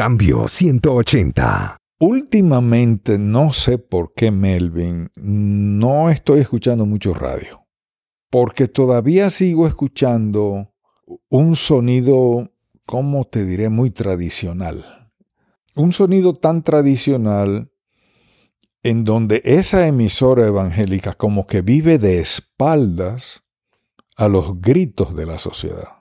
Cambio 180. Últimamente, no sé por qué, Melvin, no estoy escuchando mucho radio. Porque todavía sigo escuchando un sonido, ¿cómo te diré? Muy tradicional. Un sonido tan tradicional en donde esa emisora evangélica como que vive de espaldas a los gritos de la sociedad.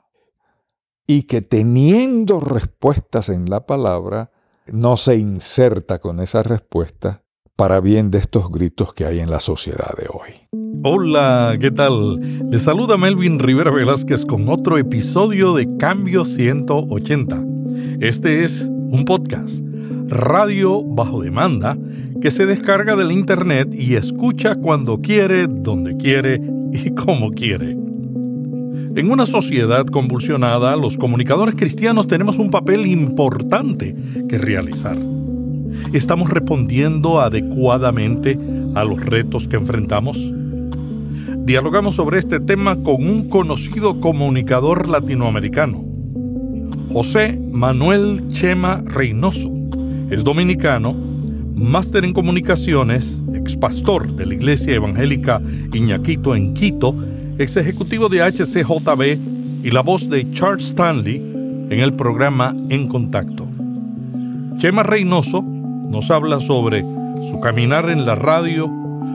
Y que teniendo respuestas en la palabra, no se inserta con esa respuesta para bien de estos gritos que hay en la sociedad de hoy. Hola, ¿qué tal? Le saluda Melvin Rivera Velázquez con otro episodio de Cambio 180. Este es un podcast, radio bajo demanda, que se descarga del Internet y escucha cuando quiere, donde quiere y como quiere. En una sociedad convulsionada, los comunicadores cristianos tenemos un papel importante que realizar. ¿Estamos respondiendo adecuadamente a los retos que enfrentamos? Dialogamos sobre este tema con un conocido comunicador latinoamericano, José Manuel Chema Reynoso. Es dominicano, máster en comunicaciones, ex pastor de la Iglesia Evangélica Iñaquito en Quito ex ejecutivo de HCJB y la voz de Charles Stanley en el programa En Contacto. Chema Reynoso nos habla sobre su caminar en la radio,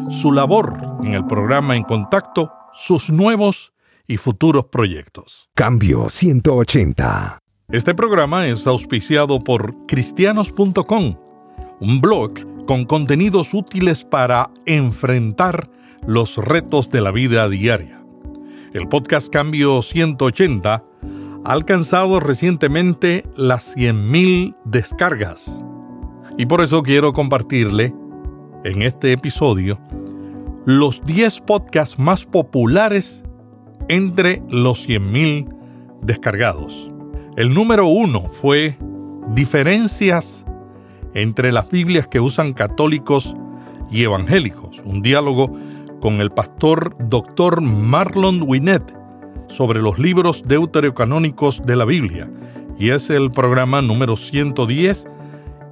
su labor en el programa En Contacto, sus nuevos y futuros proyectos. Cambio 180. Este programa es auspiciado por cristianos.com, un blog con contenidos útiles para enfrentar los retos de la vida diaria. El podcast Cambio 180 ha alcanzado recientemente las 100.000 descargas. Y por eso quiero compartirle en este episodio los 10 podcasts más populares entre los 100.000 descargados. El número uno fue Diferencias entre las Biblias que usan católicos y evangélicos, un diálogo con el pastor Dr. Marlon Winnet sobre los libros deuterocanónicos de la Biblia, y es el programa número 110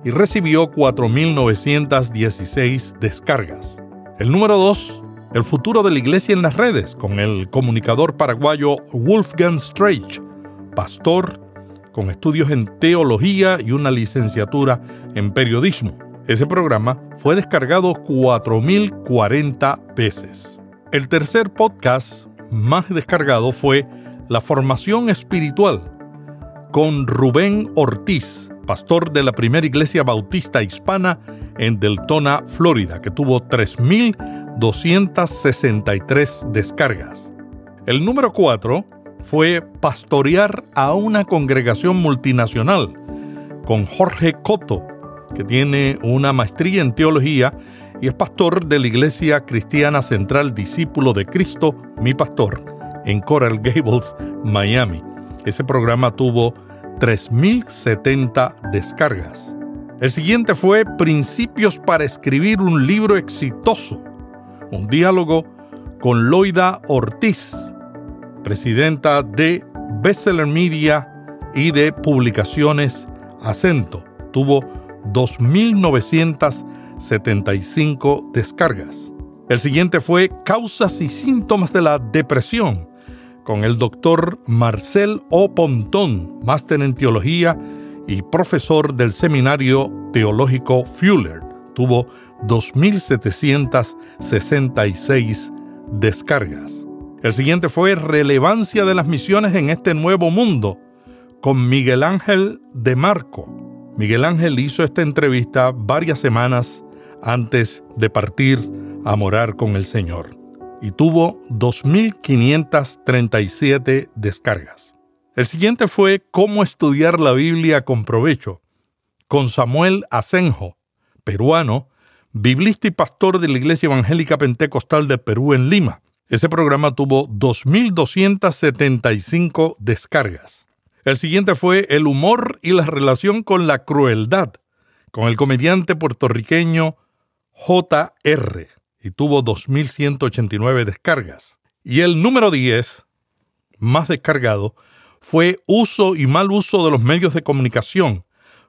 y recibió 4.916 descargas. El número 2, El futuro de la iglesia en las redes, con el comunicador paraguayo Wolfgang Streich, pastor con estudios en teología y una licenciatura en periodismo. Ese programa fue descargado 4.040 veces. El tercer podcast más descargado fue La formación espiritual con Rubén Ortiz, pastor de la primera iglesia bautista hispana en Deltona, Florida, que tuvo 3.263 descargas. El número 4 fue Pastorear a una congregación multinacional con Jorge Coto, que tiene una maestría en teología y es pastor de la Iglesia Cristiana Central Discípulo de Cristo, mi pastor, en Coral Gables, Miami. Ese programa tuvo 3.070 descargas. El siguiente fue Principios para escribir un libro exitoso, un diálogo con Loida Ortiz, presidenta de Bestseller Media y de Publicaciones Acento. Tuvo 2.975 descargas. El siguiente fue Causas y síntomas de la depresión, con el doctor Marcel O. Pontón, máster en teología y profesor del seminario teológico Fuller. Tuvo 2.766 descargas. El siguiente fue Relevancia de las misiones en este nuevo mundo, con Miguel Ángel de Marco Miguel Ángel hizo esta entrevista varias semanas antes de partir a morar con el Señor y tuvo 2.537 descargas. El siguiente fue Cómo estudiar la Biblia con provecho, con Samuel Asenjo, peruano, biblista y pastor de la Iglesia Evangélica Pentecostal de Perú en Lima. Ese programa tuvo 2.275 descargas. El siguiente fue El humor y la relación con la crueldad, con el comediante puertorriqueño JR, y tuvo 2.189 descargas. Y el número 10, más descargado, fue Uso y mal uso de los medios de comunicación,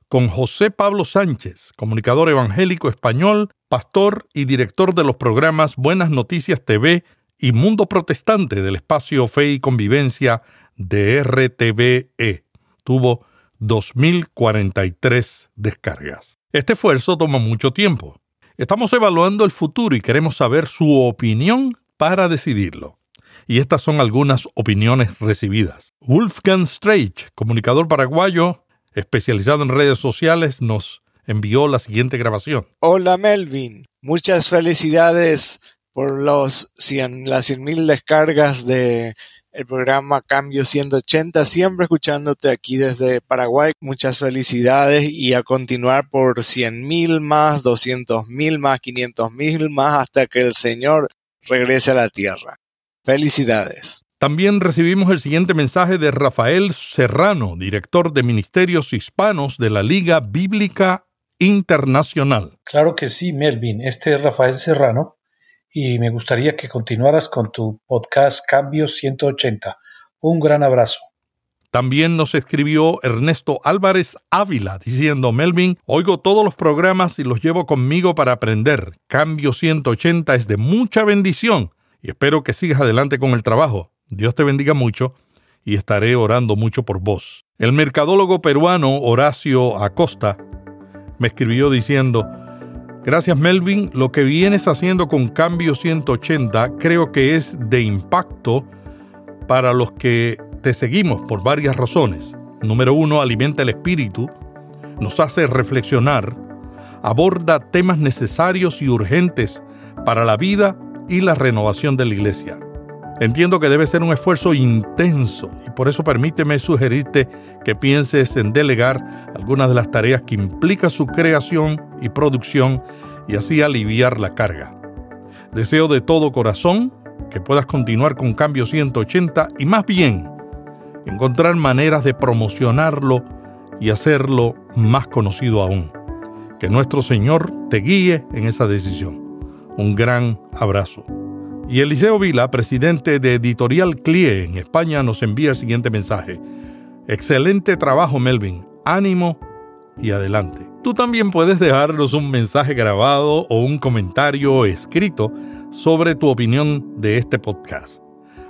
con José Pablo Sánchez, comunicador evangélico español, pastor y director de los programas Buenas Noticias TV y Mundo Protestante del espacio Fe y Convivencia de RTVE. Tuvo 2.043 descargas. Este esfuerzo toma mucho tiempo. Estamos evaluando el futuro y queremos saber su opinión para decidirlo. Y estas son algunas opiniones recibidas. Wolfgang Streich, comunicador paraguayo especializado en redes sociales, nos envió la siguiente grabación. Hola Melvin, muchas felicidades por los 100, las 100.000 descargas de el programa Cambio 180, siempre escuchándote aquí desde Paraguay. Muchas felicidades y a continuar por 100.000 más, 200.000 más, 500.000 más hasta que el Señor regrese a la tierra. Felicidades. También recibimos el siguiente mensaje de Rafael Serrano, director de Ministerios Hispanos de la Liga Bíblica Internacional. Claro que sí, Melvin. Este es Rafael Serrano y me gustaría que continuaras con tu podcast Cambio 180. Un gran abrazo. También nos escribió Ernesto Álvarez Ávila diciendo, Melvin, oigo todos los programas y los llevo conmigo para aprender. Cambio 180 es de mucha bendición y espero que sigas adelante con el trabajo. Dios te bendiga mucho y estaré orando mucho por vos. El mercadólogo peruano Horacio Acosta me escribió diciendo, Gracias Melvin, lo que vienes haciendo con Cambio 180 creo que es de impacto para los que te seguimos por varias razones. Número uno, alimenta el espíritu, nos hace reflexionar, aborda temas necesarios y urgentes para la vida y la renovación de la iglesia. Entiendo que debe ser un esfuerzo intenso y por eso permíteme sugerirte que pienses en delegar algunas de las tareas que implica su creación y producción y así aliviar la carga. Deseo de todo corazón que puedas continuar con Cambio 180 y más bien encontrar maneras de promocionarlo y hacerlo más conocido aún. Que nuestro Señor te guíe en esa decisión. Un gran abrazo. Y Eliseo Vila, presidente de Editorial CLIE en España, nos envía el siguiente mensaje. Excelente trabajo, Melvin. Ánimo y adelante. Tú también puedes dejarnos un mensaje grabado o un comentario escrito sobre tu opinión de este podcast.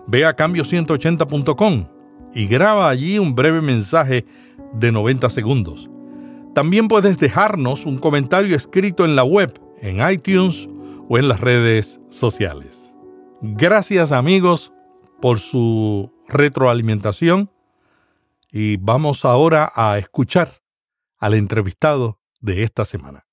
Ve a cambio180.com y graba allí un breve mensaje de 90 segundos. También puedes dejarnos un comentario escrito en la web, en iTunes o en las redes sociales. Gracias amigos por su retroalimentación y vamos ahora a escuchar al entrevistado de esta semana.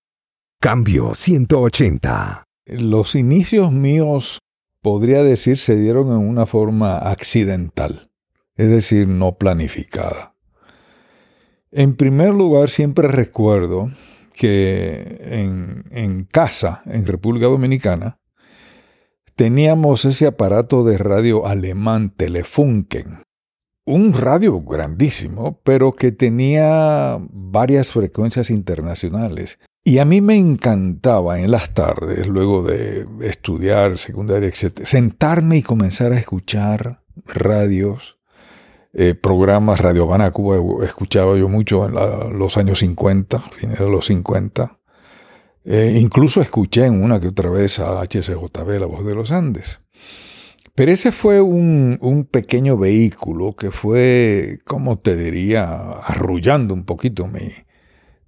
Cambio 180. Los inicios míos, podría decir, se dieron en una forma accidental, es decir, no planificada. En primer lugar, siempre recuerdo que en, en casa, en República Dominicana, teníamos ese aparato de radio alemán Telefunken. Un radio grandísimo, pero que tenía varias frecuencias internacionales. Y a mí me encantaba en las tardes, luego de estudiar secundaria, etc., sentarme y comenzar a escuchar radios, eh, programas. Radio Habana Cuba escuchaba yo mucho en los años 50, fines de los 50. Eh, incluso escuché en una que otra vez a HCJB, la voz de los Andes. Pero ese fue un, un, pequeño vehículo que fue, como te diría, arrullando un poquito mi,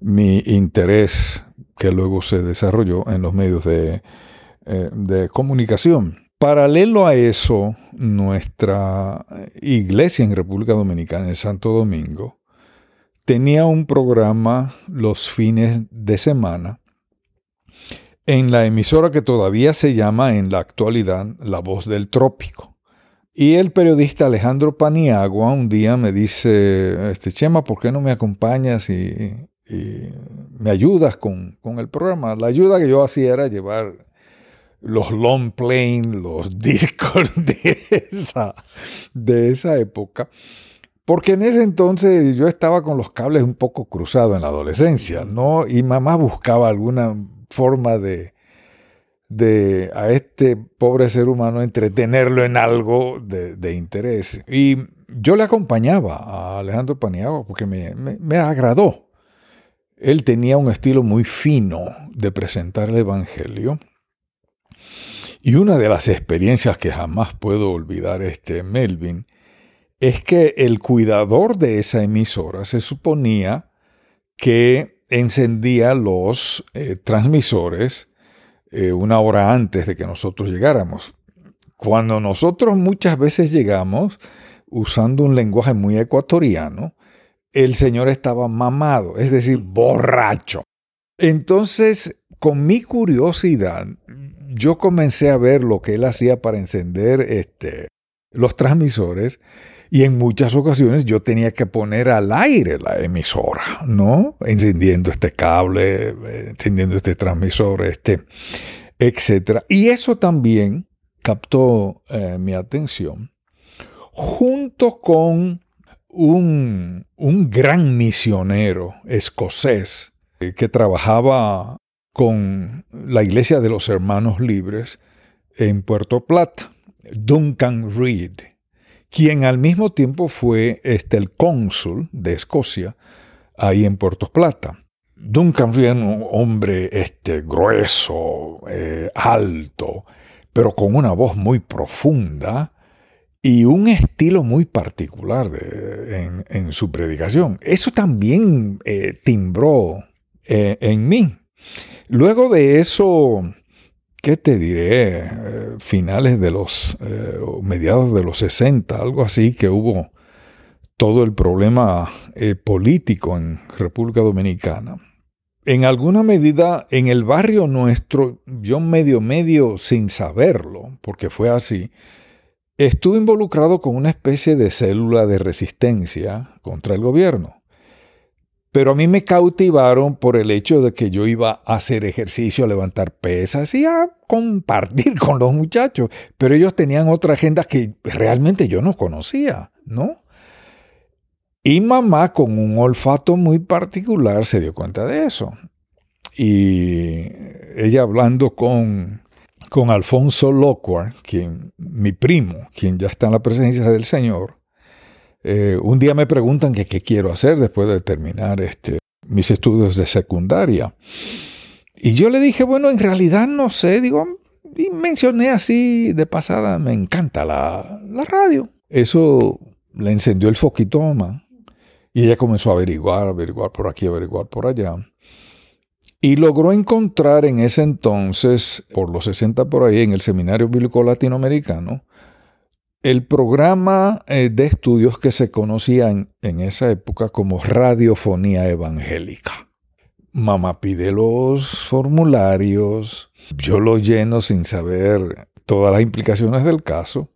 mi interés que luego se desarrolló en los medios de, eh, de comunicación. Paralelo a eso, nuestra iglesia en República Dominicana, en Santo Domingo, tenía un programa los fines de semana en la emisora que todavía se llama en la actualidad La Voz del Trópico. Y el periodista Alejandro Paniagua un día me dice, este Chema, ¿por qué no me acompañas y, me ayudas con, el programa? La ayuda que yo hacía era llevar los long plane, los discos de esa, de esa época. Porque en ese entonces yo estaba con los cables un poco cruzados en la adolescencia, ¿no? Y mamá buscaba alguna forma de, de a este pobre ser humano entretenerlo en algo de, interés. Y yo le acompañaba a Alejandro Paniagua porque me, agradó Él tenía un estilo muy fino de presentar el Evangelio. Y una de las experiencias que jamás puedo olvidar este Melvin es que el cuidador de esa emisora se suponía que encendía los eh, transmisores eh, una hora antes de que nosotros llegáramos. Cuando nosotros muchas veces llegamos, usando un lenguaje muy ecuatoriano, el señor estaba mamado, es decir, borracho. Entonces, con mi curiosidad, yo comencé a ver lo que él hacía para encender este, los transmisores y en muchas ocasiones yo tenía que poner al aire la emisora, ¿no? Encendiendo este cable, encendiendo este transmisor, este, etc. Y eso también captó eh, mi atención, junto con un, un gran misionero escocés eh, que trabajaba con la Iglesia de los Hermanos Libres en Puerto Plata, Duncan Reed quien al mismo tiempo fue este, el cónsul de Escocia ahí en Puerto Plata. Duncan fue un hombre este, grueso, eh, alto, pero con una voz muy profunda y un estilo muy particular en, su predicación. Eso también eh, timbró eh, en mí. Luego de eso, ¿qué te diré? Eh, finales de los, eh, mediados de los 60, algo así, que hubo todo el problema eh, político en República Dominicana. En alguna medida, en el barrio nuestro, yo medio, medio sin saberlo, porque fue así, estuve involucrado con una especie de célula de resistencia contra el gobierno. Pero a mí me cautivaron por el hecho de que yo iba a hacer ejercicio, a levantar pesas y a compartir con los muchachos. Pero ellos tenían otra agenda que realmente yo no conocía, ¿no? Y mamá, con un olfato muy particular, se dio cuenta de eso. Y ella hablando con, con Alfonso Lockhart, quien, mi primo, quien ya está en la presencia del Señor, eh, un día me preguntan qué quiero hacer después de terminar este, mis estudios de secundaria. Y yo le dije, bueno, en realidad no sé, digo, y mencioné así de pasada, me encanta la, la radio. Eso le encendió el foquito a mamá. Y ella comenzó a averiguar, averiguar por aquí, averiguar por allá. Y logró encontrar en ese entonces, por los 60 por ahí, en el Seminario Bíblico Latinoamericano, el programa eh, de estudios que se conocía en, esa época como radiofonía evangélica. Mamá pide los formularios, yo los lleno sin saber todas las implicaciones del caso,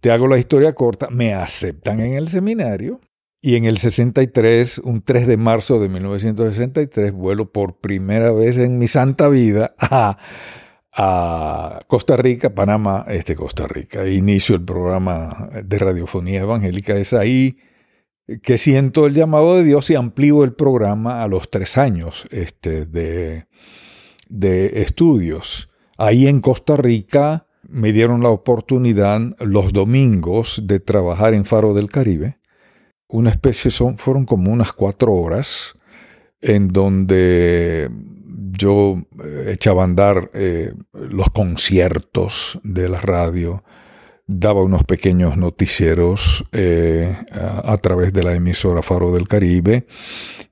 te hago la historia corta, me aceptan en el seminario y en el 63, un 3 de marzo de 1963, vuelo por primera vez en mi santa vida a a Costa Rica, Panamá, este Costa Rica. Inicio el programa de radiofonía evangélica. Es ahí que siento el llamado de Dios y amplío el programa a los tres años este, de, de estudios. Ahí en Costa Rica me dieron la oportunidad los domingos de trabajar en Faro del Caribe. Una especie, son, fueron como unas cuatro horas en donde yo eh, echaba a andar eh, los conciertos de la radio, daba unos pequeños noticieros eh, a, través de la emisora Faro del Caribe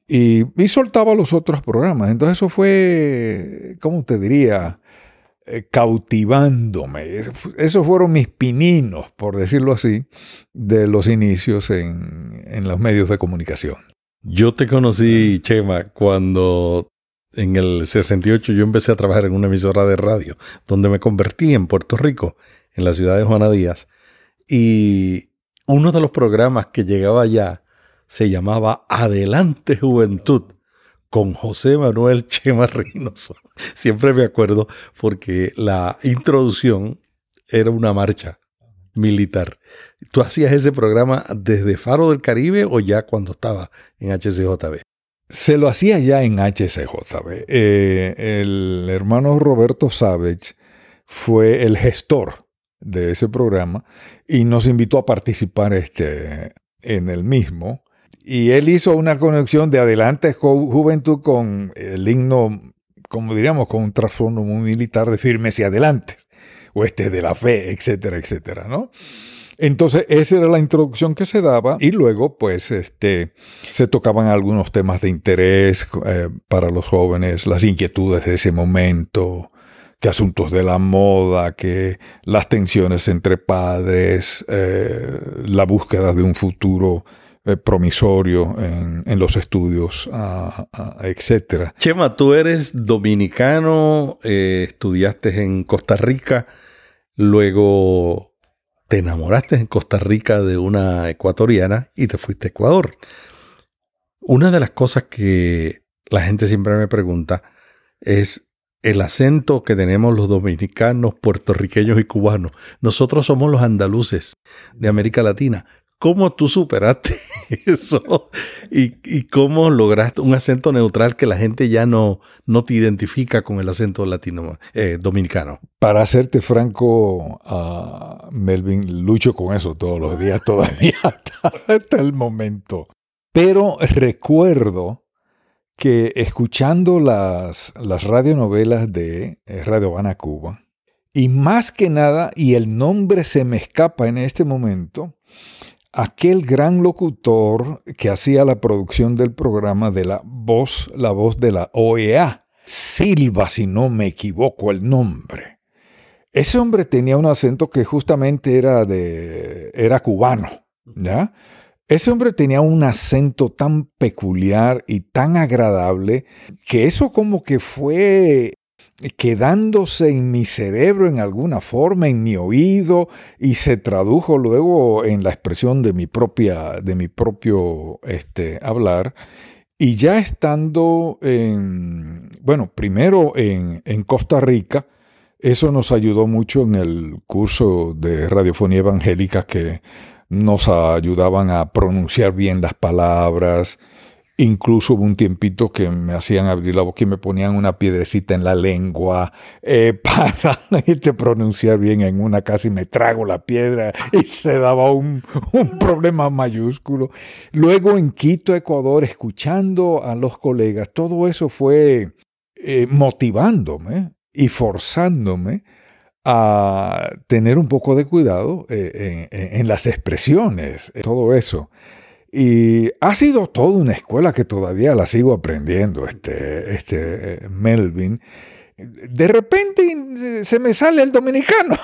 y, soltaba los otros programas. Entonces eso fue, ¿cómo te diría? cautivándome. Esos fueron mis pininos, por decirlo así, de los inicios en, en los medios de comunicación. Yo te conocí, Chema, cuando en el 68 yo empecé a trabajar en una emisora de radio, donde me convertí en Puerto Rico, en la ciudad de Juana Díaz. Y uno de los programas que llegaba allá se llamaba Adelante Juventud con José Manuel Chema Reynoso. Siempre me acuerdo porque la introducción era una marcha militar. ¿Tú hacías ese programa desde Faro del Caribe o ya cuando estaba en HCJB? Se lo hacía ya en HCJB. Eh, el hermano Roberto Savage fue el gestor de ese programa y nos invitó a participar este, en el mismo. y él hizo una conexión de Adelante Juventud con el himno, como diríamos, con un trasfondo muy militar de firmes y adelantes, o este de la fe, etcétera, etcétera, ¿no? Entonces, esa era la introducción que se daba y luego, pues, este, se tocaban algunos temas de interés eh, para los jóvenes, las inquietudes de ese momento, que asuntos de la moda, que las tensiones entre padres, eh, la búsqueda de un futuro eh, promisorio en, los estudios, etc. Chema, tú eres dominicano, estudiaste en Costa Rica, luego te enamoraste en Costa Rica de una ecuatoriana y te fuiste a Ecuador. Una de las cosas que la gente siempre me pregunta es el acento que tenemos los dominicanos, puertorriqueños y cubanos. Nosotros somos los andaluces de América Latina. ¿Cómo tú superaste eso? ¿Y, cómo lograste un acento neutral que la gente ya no, no te identifica con el acento latino eh, dominicano? Para hacerte franco, Melvin, lucho con eso todos los días todavía hasta, el momento. Pero recuerdo que escuchando las, las radionovelas de eh, Radio Habana Cuba, y más que nada, y el nombre se me escapa en este momento, aquel gran locutor que hacía la producción del programa de la voz, la voz de la OEA, Silva, si no me equivoco el nombre. Ese hombre tenía un acento que justamente era de era cubano, ¿ya? Ese hombre tenía un acento tan peculiar y tan agradable que eso como que fue quedándose en mi cerebro en alguna forma, en mi oído, y se tradujo luego en la expresión de mi propia, de mi propio este, hablar. Y ya estando en, bueno, primero en, en Costa Rica, eso nos ayudó mucho en el curso de radiofonía evangélica que nos ayudaban a pronunciar bien las palabras. Incluso hubo un tiempito que me hacían abrir la boca y me ponían una piedrecita en la lengua eh, para te pronunciar bien en una casi me trago la piedra y se daba un, problema mayúsculo. Luego en Quito, Ecuador, escuchando a los colegas, todo eso fue eh, motivándome y forzándome a tener un poco de cuidado eh, en, las expresiones, todo eso. Y ha sido toda una escuela que todavía la sigo aprendiendo, este, este Melvin. De repente se me sale el dominicano.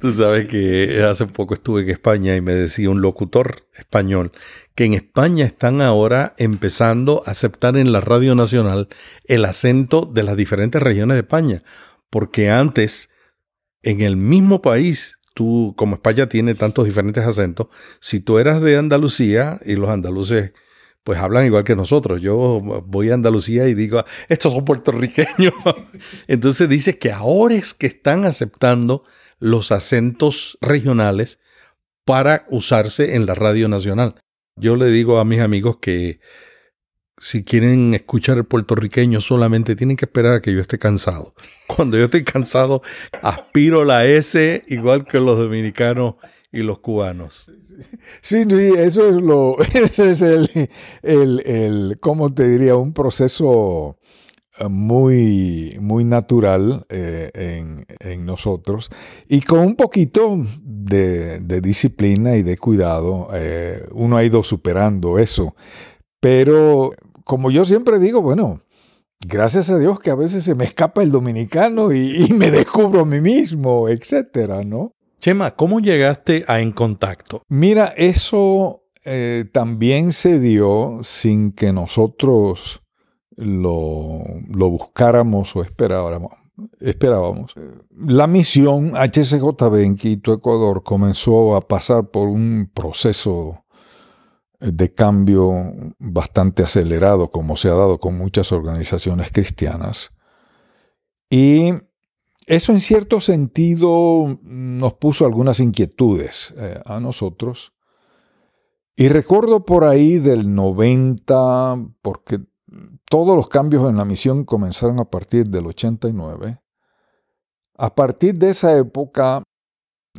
Tú sabes que hace poco estuve en España y me decía un locutor español que en España están ahora empezando a aceptar en la radio nacional el acento de las diferentes regiones de España, porque antes en el mismo país, tú como España tiene tantos diferentes acentos, si tú eras de Andalucía y los andaluces pues hablan igual que nosotros. Yo voy a Andalucía y digo, estos son puertorriqueños. Entonces dice que ahora es que están aceptando los acentos regionales para usarse en la radio nacional. Yo le digo a mis amigos que si quieren escuchar el puertorriqueño solamente tienen que esperar a que yo esté cansado. Cuando yo estoy cansado, aspiro la S igual que los dominicanos y los cubanos. Sí, sí, eso es lo, ese es el, el, el ¿cómo te diría? Un proceso muy, muy natural eh, en, en, nosotros y con un poquito de, de disciplina y de cuidado, eh, uno ha ido superando eso. Pero como yo siempre digo, bueno, gracias a Dios que a veces se me escapa el dominicano y, y me descubro a mí mismo, etcétera, ¿no? Chema, ¿cómo llegaste a En Contacto? Mira, eso eh, también se dio sin que nosotros lo, buscáramos o esperábamos. esperábamos. La misión HCJB en Quito, Ecuador, comenzó a pasar por un proceso de cambio bastante acelerado, como se ha dado con muchas organizaciones cristianas. Y eso en cierto sentido nos puso algunas inquietudes eh, a nosotros. Y recuerdo por ahí del 90, porque todos los cambios en la misión comenzaron a partir del 89. A partir de esa época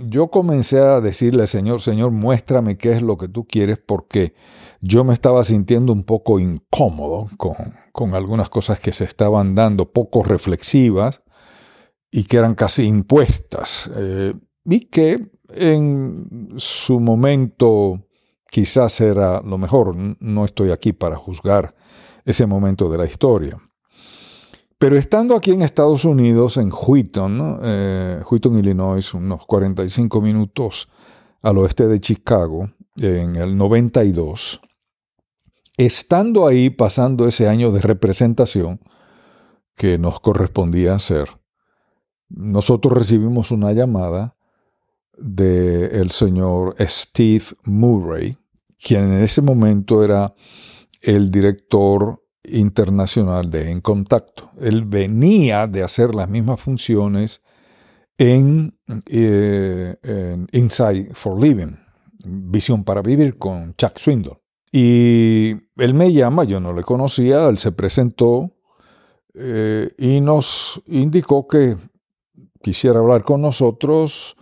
yo comencé a decirle, Señor, Señor, muéstrame qué es lo que tú quieres, porque yo me estaba sintiendo un poco incómodo con, con algunas cosas que se estaban dando, poco reflexivas y que eran casi impuestas, eh, y que en su momento quizás era lo mejor. No estoy aquí para juzgar ese momento de la historia. Pero estando aquí en Estados Unidos, en Wheaton, eh, Wheaton, Illinois, unos 45 minutos al oeste de Chicago, en el 92, estando ahí pasando ese año de representación que nos correspondía hacer, nosotros recibimos una llamada del señor Steve Murray, quien en ese momento era el director internacional de En Contacto. Él venía de hacer las mismas funciones en, eh, Insight for Living, Visión para Vivir con Chuck Swindoll. Y él me llama, yo no le conocía, él se presentó eh, y nos indicó que quisiera hablar con nosotros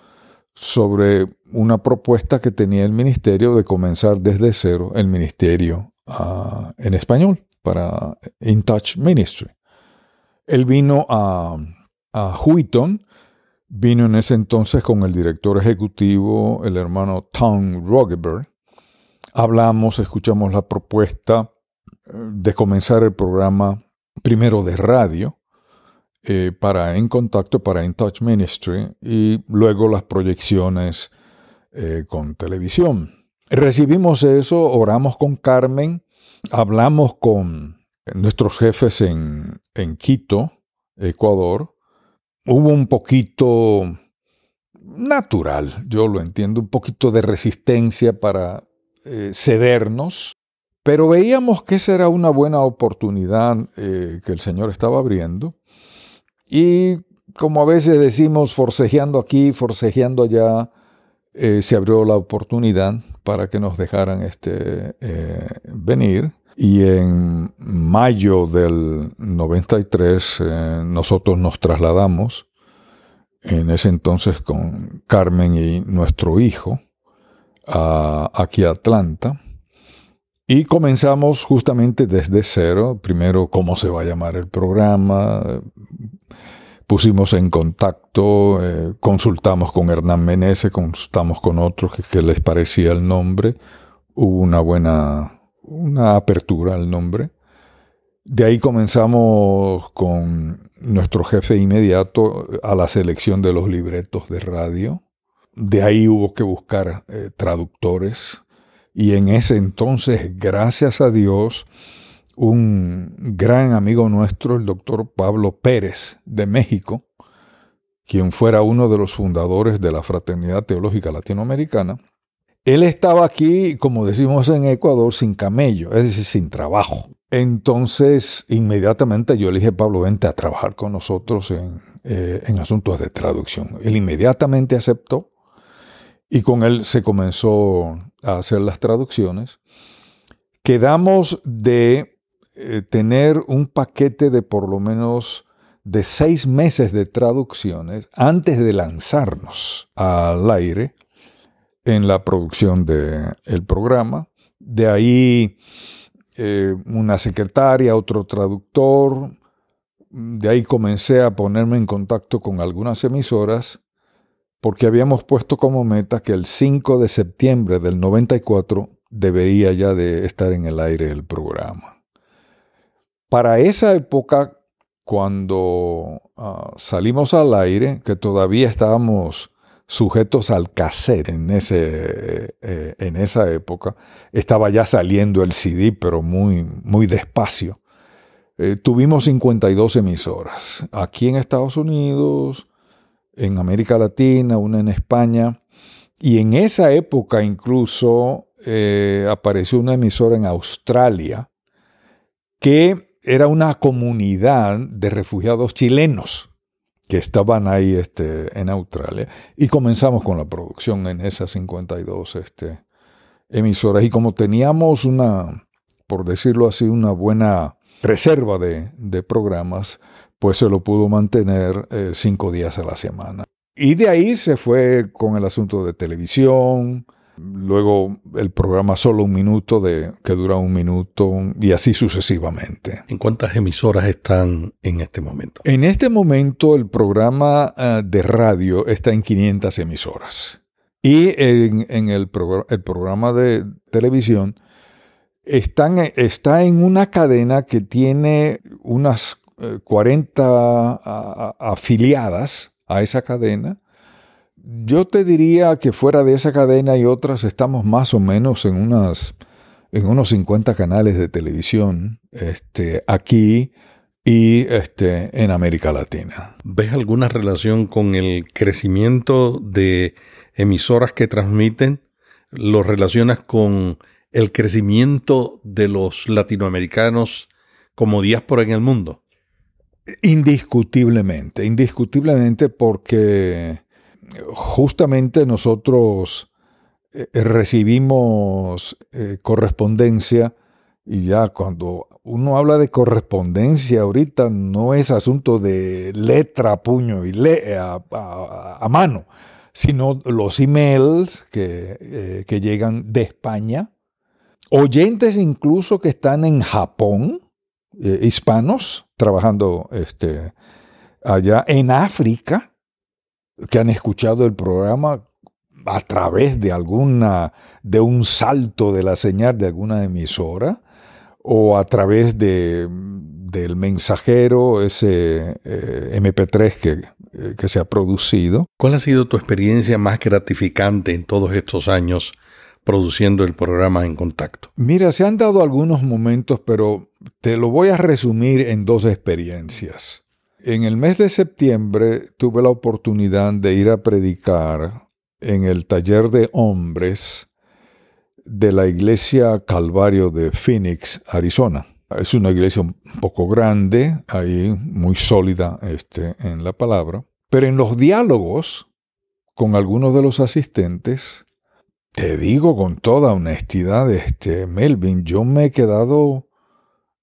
sobre una propuesta que tenía el ministerio de comenzar desde cero el ministerio uh, en español para In Touch Ministry. Él vino a, a Wheaton, vino en ese entonces con el director ejecutivo, el hermano Tom Rogeberg. Hablamos, escuchamos la propuesta eh, de comenzar el programa primero de radio eh, para En Contacto, para In Touch Ministry y luego las proyecciones eh, con televisión. Recibimos eso, oramos con Carmen, hablamos con nuestros jefes en, en Quito, Ecuador. Hubo un poquito natural, yo lo entiendo, un poquito de resistencia para eh, cedernos, pero veíamos que esa era una buena oportunidad que el Señor estaba abriendo y como a veces decimos, forcejeando aquí, forcejeando allá, eh, se abrió la oportunidad para que nos dejaran este, eh, venir. Y en mayo del 93 eh, nosotros nos trasladamos, en ese entonces con Carmen y nuestro hijo, aquí a Atlanta. Y comenzamos justamente desde cero, primero cómo se va a llamar el programa, pusimos en contacto, eh, consultamos con Hernán Menezes, consultamos con otros que, les parecía el nombre, hubo una buena una apertura al nombre. De ahí comenzamos con nuestro jefe inmediato a la selección de los libretos de radio. De ahí hubo que buscar eh, traductores. Y en ese entonces, gracias a Dios, un gran amigo nuestro, el doctor Pablo Pérez de México, quien fuera uno de los fundadores de la Fraternidad Teológica Latinoamericana, él estaba aquí, como decimos en Ecuador, sin camello, es decir, sin trabajo. Entonces, inmediatamente yo le dije, Pablo, vente a trabajar con nosotros en, eh, en asuntos de traducción. Él inmediatamente aceptó y con él se comenzó a hacer las traducciones. Quedamos de eh, tener un paquete de por lo menos de seis meses de traducciones antes de lanzarnos al aire en la producción del programa. De ahí eh, una secretaria, otro traductor. De ahí comencé a ponerme en contacto con algunas emisoras porque habíamos puesto como meta que el 5 de septiembre del 94 debería ya de estar en el aire el programa. Para esa época, cuando ah, salimos al aire, que todavía estábamos sujetos al cassette en, ese, eh, en esa época, estaba ya saliendo el CD, pero muy, muy despacio. Eh, tuvimos 52 emisoras, aquí en Estados Unidos, en América Latina, una en España, y en esa época incluso eh, apareció una emisora en Australia que era una comunidad de refugiados chilenos que estaban ahí este, en Australia. Y comenzamos con la producción en esas 52 este, emisoras. Y como teníamos una, por decirlo así, una buena reserva de, programas, pues se lo pudo mantener eh, cinco días a la semana. Y de ahí se fue con el asunto de televisión, luego el programa Solo un Minuto, de, que dura un minuto, y así sucesivamente. ¿En cuántas emisoras están en este momento? En este momento el programa uh, de radio está en 500 emisoras. Y en, en el, progr el, programa de televisión están, está en una cadena que tiene unas 40 uh, afiliadas a esa cadena. Yo te diría que fuera de esa cadena y otras estamos más o menos en unas en unos 50 canales de televisión este, aquí y este, en América Latina. ¿Ves alguna relación con el crecimiento de emisoras que transmiten? ¿Lo relacionas con el crecimiento de los latinoamericanos como diáspora en el mundo? Indiscutiblemente, indiscutiblemente porque justamente nosotros eh, recibimos eh, correspondencia y ya cuando uno habla de correspondencia ahorita no es asunto de letra, puño y a, a, mano, sino los emails que, eh, que llegan de España, oyentes incluso que están en Japón, eh, hispanos trabajando este, allá en África, que han escuchado el programa a través de alguna, de un salto de la señal de alguna emisora, o a través de, del mensajero, ese eh, MP3 que, eh, que se ha producido. ¿Cuál ha sido tu experiencia más gratificante en todos estos años produciendo el programa En Contacto? Mira, se han dado algunos momentos, pero te lo voy a resumir en dos experiencias. En el mes de septiembre tuve la oportunidad de ir a predicar en el taller de hombres de la iglesia Calvario de Phoenix, Arizona. Es una iglesia un poco grande, ahí muy sólida este, en la palabra, pero en los diálogos con algunos de los asistentes, te digo con toda honestidad, este, Melvin, yo me he quedado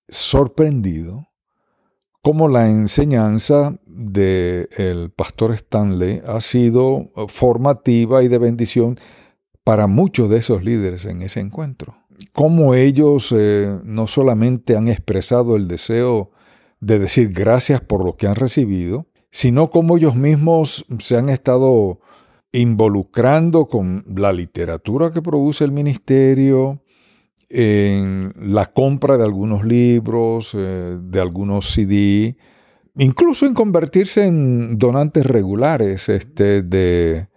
sorprendido cómo la enseñanza del pastor Stanley ha sido formativa y de bendición para muchos de esos líderes en ese encuentro. Cómo ellos eh, no solamente han expresado el deseo de decir gracias por lo que han recibido, sino cómo ellos mismos se han estado involucrando con la literatura que produce el ministerio, en la compra de algunos libros, eh, de algunos CD, incluso en convertirse en donantes regulares este, de,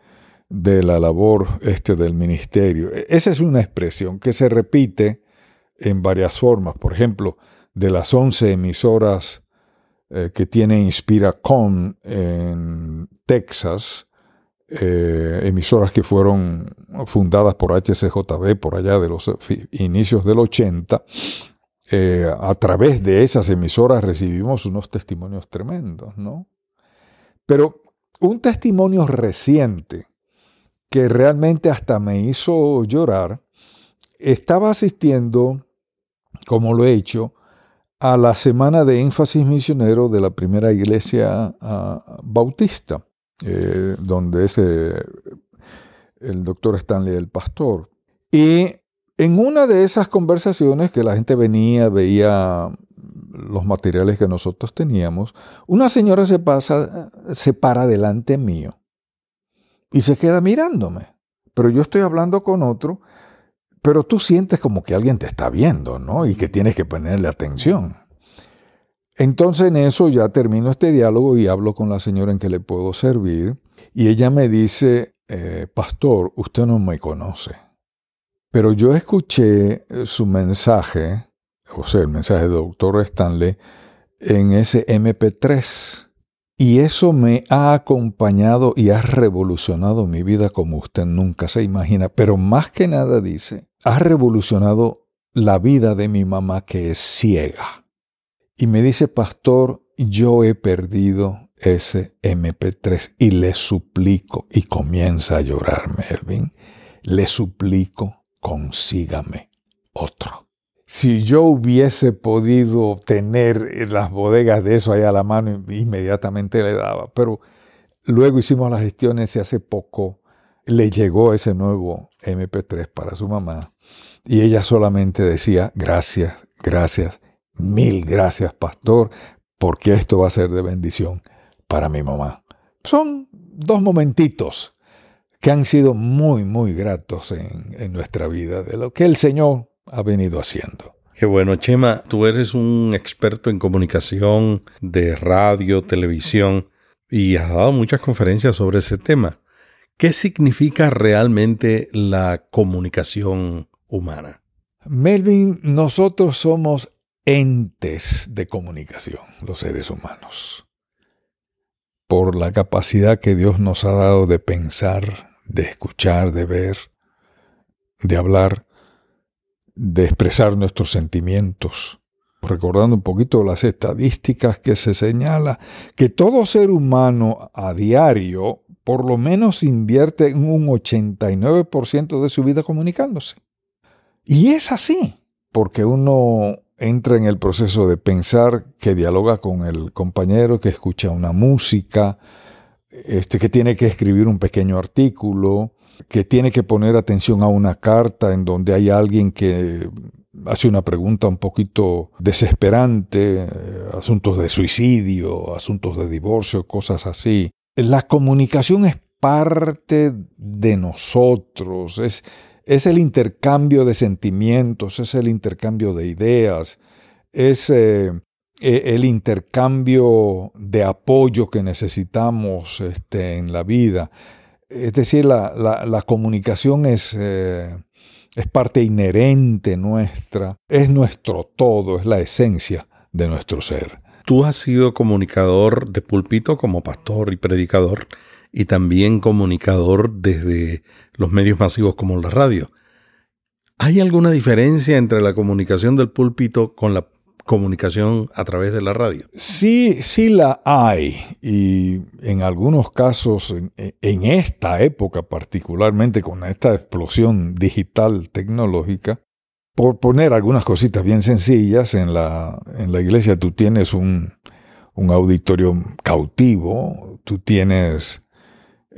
de la labor este, del ministerio. E, esa es una expresión que se repite en varias formas. Por ejemplo, de las 11 emisoras eh, que tiene Inspiracom en Texas, eh, emisoras que fueron fundadas por HCJB por allá de los inicios del 80, eh, a través de esas emisoras recibimos unos testimonios tremendos, ¿no? Pero un testimonio reciente que realmente hasta me hizo llorar, estaba asistiendo, como lo he hecho, a la semana de énfasis misionero de la primera iglesia uh, bautista. Eh, donde es eh, el doctor Stanley el pastor. Y en una de esas conversaciones que la gente venía, veía los materiales que nosotros teníamos, una señora se pasa, se para delante mío y se queda mirándome. Pero yo estoy hablando con otro, pero tú sientes como que alguien te está viendo, ¿no? Y que tienes que ponerle atención. Entonces en eso ya termino este diálogo y hablo con la señora en que le puedo servir. Y ella me dice, eh, pastor, usted no me conoce. Pero yo escuché eh, su mensaje, o sea, el mensaje del doctor Stanley, en ese MP3. Y eso me ha acompañado y ha revolucionado mi vida como usted nunca se imagina. Pero más que nada dice, ha revolucionado la vida de mi mamá que es ciega. Y me dice, pastor, yo he perdido ese MP3 y le suplico, y comienza a llorar Melvin, le suplico, consígame otro. Si yo hubiese podido tener las bodegas de eso ahí a la mano, inmediatamente le daba, pero Luego hicimos las gestiones y hace poco le llegó ese nuevo MP3 para su mamá y ella solamente decía gracias, gracias, mil gracias pastor, porque esto va a ser de bendición para mi mamá. Son dos momentitos que han sido muy, muy gratos en, en nuestra vida de lo que el Señor ha venido haciendo. Qué bueno, Chema, tú eres un experto en comunicación de radio, televisión y has dado muchas conferencias sobre ese tema. ¿Qué significa realmente la comunicación humana? Melvin, nosotros somos entes de comunicación, los seres humanos. Por la capacidad que Dios nos ha dado de pensar, de escuchar, de ver, de hablar, de expresar nuestros sentimientos. Recordando un poquito las estadísticas que se señala que todo ser humano a diario por lo menos invierte un 89% de su vida comunicándose. Y es así, porque uno entra en el proceso de pensar que dialoga con el compañero, que escucha una música, este, que tiene que escribir un pequeño artículo, que tiene que poner atención a una carta en donde hay alguien que hace una pregunta un poquito desesperante, eh, asuntos de suicidio, asuntos de divorcio, cosas así. La comunicación es parte de nosotros, es, es el intercambio de sentimientos, es el intercambio de ideas, es eh, e, el intercambio de apoyo que necesitamos este, en la vida. Es decir, la, comunicación es, eh, es parte inherente nuestra, es nuestro todo, es la esencia de nuestro ser. Tú has sido comunicador de púlpito como pastor y predicador y también comunicador desde los medios masivos como la radio. ¿Hay alguna diferencia entre la comunicación del púlpito con la comunicación a través de la radio? Sí, sí la hay. Y en algunos casos, en, esta época particularmente, con esta explosión digital tecnológica, por poner algunas cositas bien sencillas, en la, en la iglesia tú tienes un, auditorio cautivo, tú tienes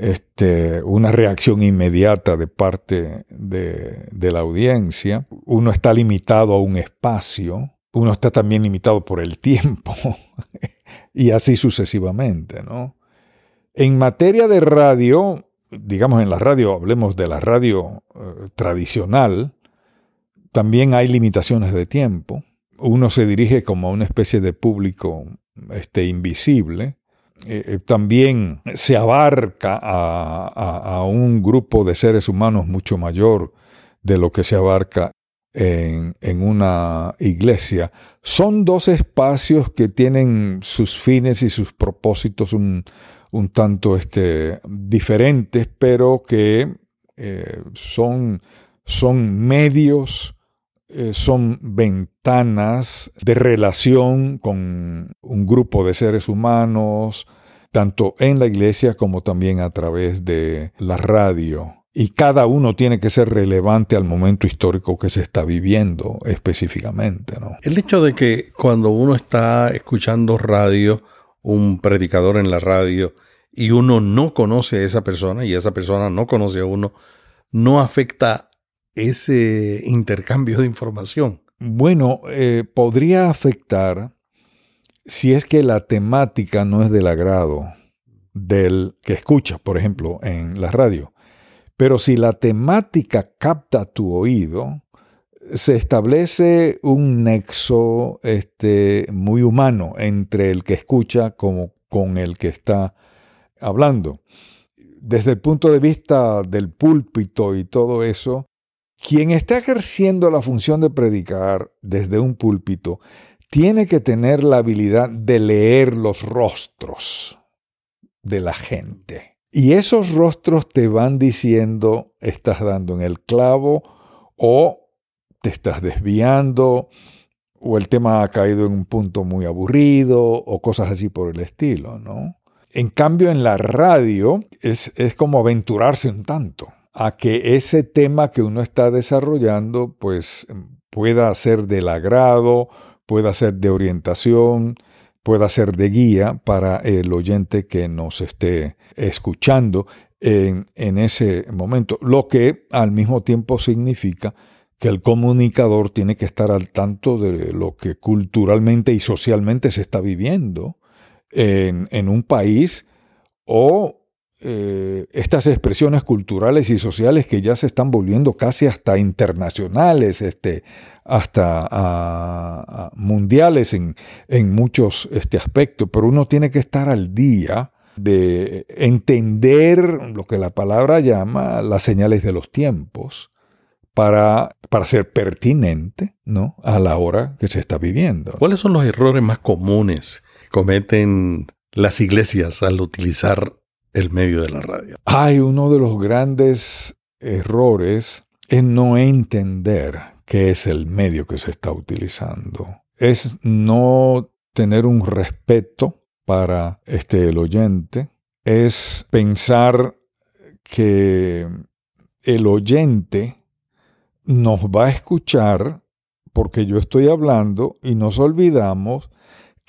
este, una reacción inmediata de parte de, la audiencia, uno está limitado a un espacio, uno está también limitado por el tiempo y así sucesivamente, ¿no? En materia de radio, digamos en la radio, hablemos de la radio eh, tradicional, también hay limitaciones de tiempo. Uno se dirige como a una especie de público este, invisible. Eh, eh, también se abarca a, un grupo de seres humanos mucho mayor de lo que se abarca en, una iglesia. Son dos espacios que tienen sus fines y sus propósitos un, tanto este, diferentes, pero que eh, son, son medios son de relación con un grupo de seres humanos, tanto en la iglesia como también a través de la radio. Y cada uno tiene que ser relevante al momento histórico que se está viviendo específicamente. ¿no? El hecho de que cuando uno está escuchando radio, un predicador en la radio, y uno no conoce a esa persona y esa persona no conoce a uno, no afecta ese intercambio de información? Bueno, eh, podría afectar si es que la temática no es del agrado del que escucha, por ejemplo, en la radio. Pero si la temática capta tu oído, se establece un nexo este, muy humano entre el que escucha como con el que está hablando. Desde el punto de vista del púlpito y todo eso, quien está ejerciendo la función de predicar desde un púlpito tiene que tener la habilidad de leer los rostros de la gente. Y esos rostros te van diciendo, estás dando en el clavo o te estás desviando o el tema ha caído en un punto muy aburrido o cosas así por el estilo, ¿no? En cambio, en la radio es, es como aventurarse un tanto a que ese tema que uno está desarrollando pues pueda ser del agrado, pueda ser de orientación, pueda ser de guía para el oyente que nos esté escuchando en, ese momento, lo que al mismo tiempo significa que el comunicador tiene que estar al tanto de lo que culturalmente y socialmente se está viviendo en, en un país o eh, estas expresiones culturales y sociales que ya se están volviendo casi hasta internacionales, este, hasta mundiales en, en muchos este, aspectos, pero uno tiene que estar al día de entender lo que la palabra llama las señales de los tiempos para, para ser pertinente ¿no? a la hora que se está viviendo. ¿Cuáles son los errores más comunes que cometen las iglesias al utilizar el medio de la radio. Hay uno de los grandes errores es no entender qué es el medio que se está utilizando. Es no tener un respeto para este el oyente, es pensar que el oyente nos va a escuchar porque yo estoy hablando y nos olvidamos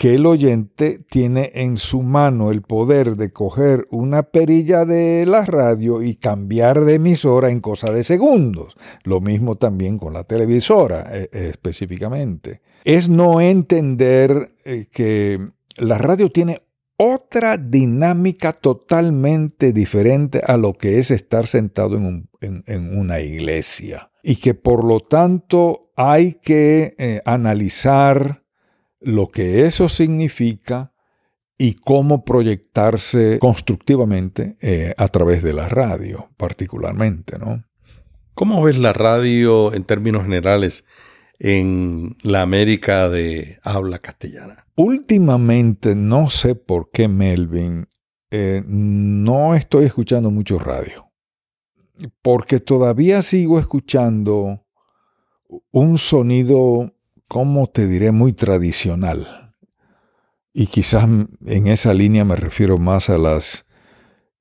que el oyente tiene en su mano el poder de coger una perilla de la radio y cambiar de emisora en cosa de segundos. Lo mismo también con la televisora eh, eh, específicamente. Es no entender eh, que la radio tiene otra dinámica totalmente diferente a lo que es estar sentado en, una iglesia. Y que por lo tanto hay que analizar lo que eso significa y cómo proyectarse constructivamente eh, a través de la radio, particularmente, ¿no? ¿Cómo ves la radio en términos generales en la América de habla castellana? Últimamente, no sé por qué, Melvin, eh, no estoy escuchando mucho radio, porque todavía sigo escuchando un sonido ¿cómo te diré? Muy tradicional. Y quizás en esa línea me refiero más a las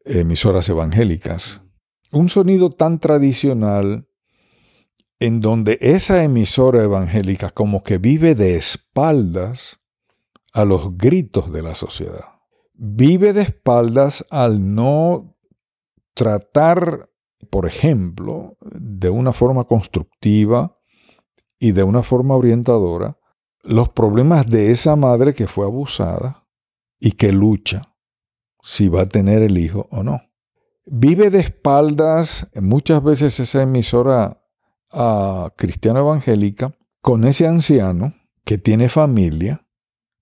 emisoras evangélicas. Un sonido tan tradicional en donde esa emisora evangélica como que vive de espaldas a los gritos de la sociedad. Vive de espaldas al no tratar, por ejemplo, de una forma constructiva, y de una forma orientadora los problemas de esa madre que fue abusada y que lucha si va a tener el hijo o no. Vive de espaldas muchas veces esa emisora cristiana evangélica con ese anciano que tiene familia,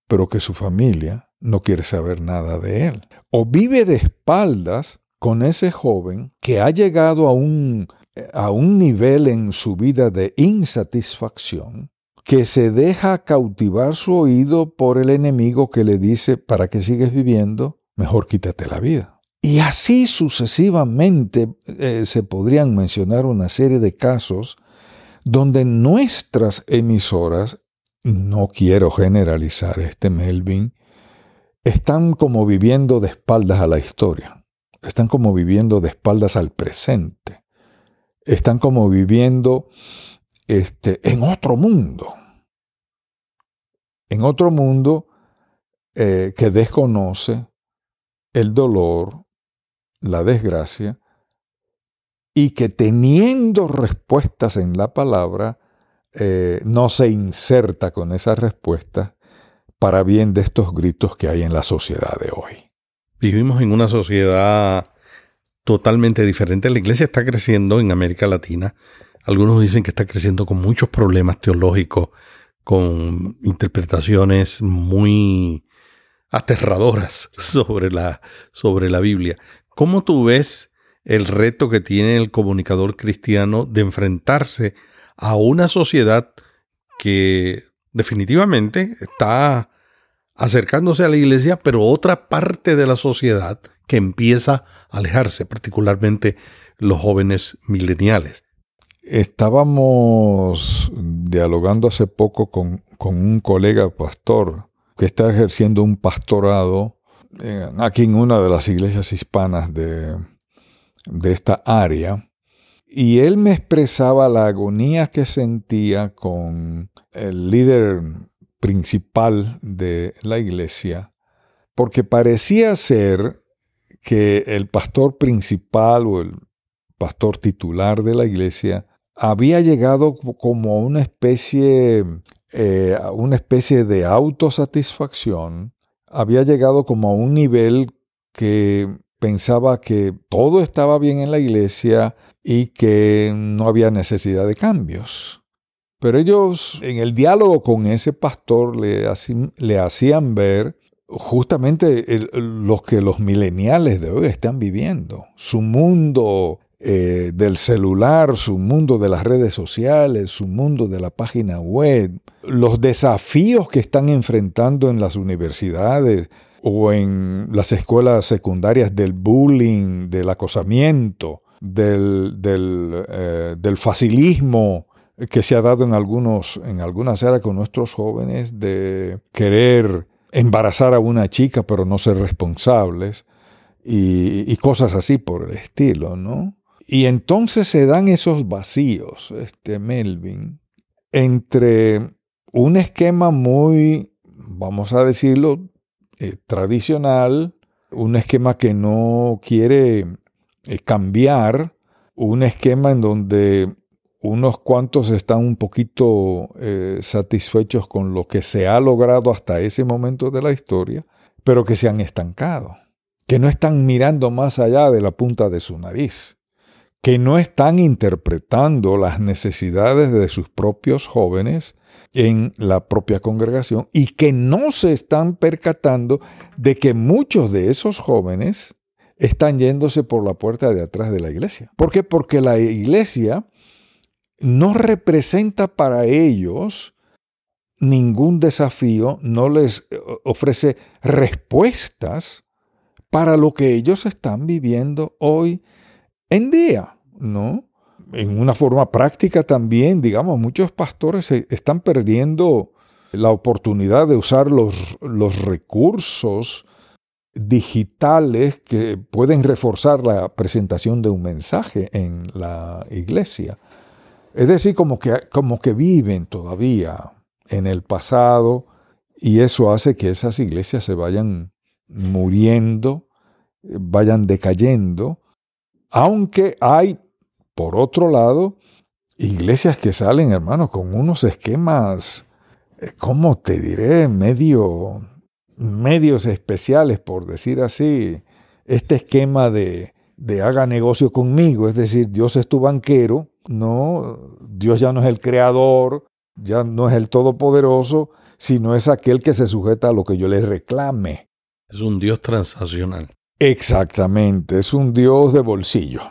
pero que su familia no quiere saber nada de él. O vive de espaldas con ese joven que ha llegado a un a un nivel en su vida de insatisfacción que se deja cautivar su oído por el enemigo que le dice, para que sigues viviendo, mejor quítate la vida. Y así sucesivamente eh, se podrían mencionar una serie de casos donde nuestras emisoras, no quiero generalizar este Melvin, están como viviendo de espaldas a la historia, están como viviendo de espaldas al presente están como viviendo este, en otro mundo, en otro mundo eh, que desconoce el dolor, la desgracia, y que teniendo respuestas en la palabra, eh, no se inserta con esas respuestas para bien de estos gritos que hay en la sociedad de hoy. Vivimos en una sociedad totalmente diferente. La iglesia está creciendo en América Latina. Algunos dicen que está creciendo con muchos problemas teológicos, con interpretaciones muy aterradoras sobre la, sobre la Biblia. ¿Cómo tú ves el reto que tiene el comunicador cristiano de enfrentarse a una sociedad que definitivamente está acercándose a la iglesia, pero otra parte de la sociedad que empieza a alejarse, particularmente los jóvenes mileniales. Estábamos dialogando hace poco con, un colega pastor que está ejerciendo un pastorado eh, aquí en una de las iglesias hispanas de, de esta área. Y él me expresaba la agonía que sentía con el líder principal de la iglesia, porque parecía ser que el pastor principal o el pastor titular de la iglesia había llegado como una especie, eh, una especie de autosatisfacción, había llegado como a un nivel que pensaba que todo estaba bien en la iglesia y que no había necesidad de cambios. Pero ellos en el diálogo con ese pastor le, le hacían ver justamente lo que los mileniales de hoy están viviendo. Su mundo eh, del celular, su mundo de las redes sociales, su mundo de la página web, los desafíos que están enfrentando en las universidades o en las escuelas secundarias del bullying, del acosamiento, del, del, eh, del facilismo que se ha dado en, algunos, en algunas áreas con nuestros jóvenes de querer embarazar a una chica pero no ser responsables y, cosas así por el estilo, ¿no? Y entonces se dan esos vacíos, este Melvin, entre un esquema muy, vamos a decirlo, eh, tradicional, un esquema que no quiere eh, cambiar, un esquema en donde unos cuantos están un poquito eh, satisfechos con lo que se ha logrado hasta ese momento de la historia, pero que se han estancado, que no están mirando más allá de la punta de su nariz que no están interpretando las necesidades de sus propios jóvenes en la propia congregación y que no se están percatando de que muchos de esos jóvenes están yéndose por la puerta de atrás de la iglesia. ¿Por qué? Porque la iglesia no representa para ellos ningún desafío, no les eh, ofrece respuestas para lo que ellos están viviendo hoy en día, ¿no? En una forma práctica también, digamos, muchos pastores están perdiendo la oportunidad de usar los, los recursos digitales que pueden reforzar la presentación de un mensaje en la iglesia. Es decir, como que, como que viven todavía en el pasado y eso hace que esas iglesias se vayan muriendo, vayan decayendo aunque hay, por otro lado, iglesias que salen, hermanos, con unos esquemas, eh, ¿cómo te diré? Medio, medios especiales, por decir así. Este esquema de, de haga negocio conmigo, es decir, Dios es tu banquero, no, Dios ya no es el creador, ya no es el todopoderoso, sino es aquel que se sujeta a lo que yo le reclame. Es un Dios transaccional. Exactamente, es un Dios de bolsillo,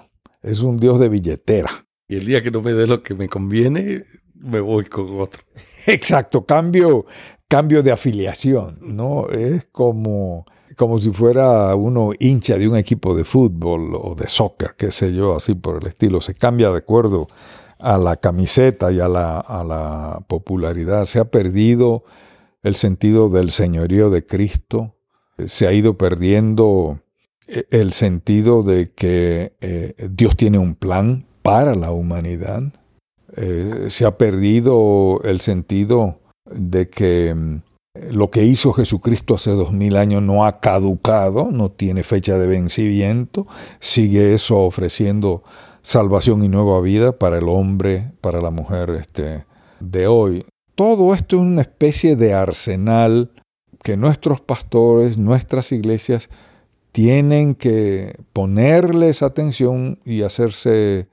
es un Dios de billetera. Y el día que no me dé lo que me conviene, me voy con otro. Exacto, cambio, cambio de afiliación, ¿no? Es como, como si fuera uno hincha de un equipo de fútbol o de soccer, qué sé yo, así por el estilo. Se cambia de acuerdo a la camiseta y a la, popularidad. Se ha perdido el sentido del señorío de Cristo. Se ha ido perdiendo eh, el sentido de que eh, Dios tiene un plan para la humanidad. Eh, se ha perdido el sentido de que mm, lo que hizo Jesucristo hace dos mil años no ha caducado, no tiene fecha de vencimiento, sigue eso ofreciendo salvación y nueva vida para el hombre, para la mujer este, de hoy. Todo esto es una especie de arsenal que nuestros pastores, nuestras iglesias tienen que ponerles atención y hacerse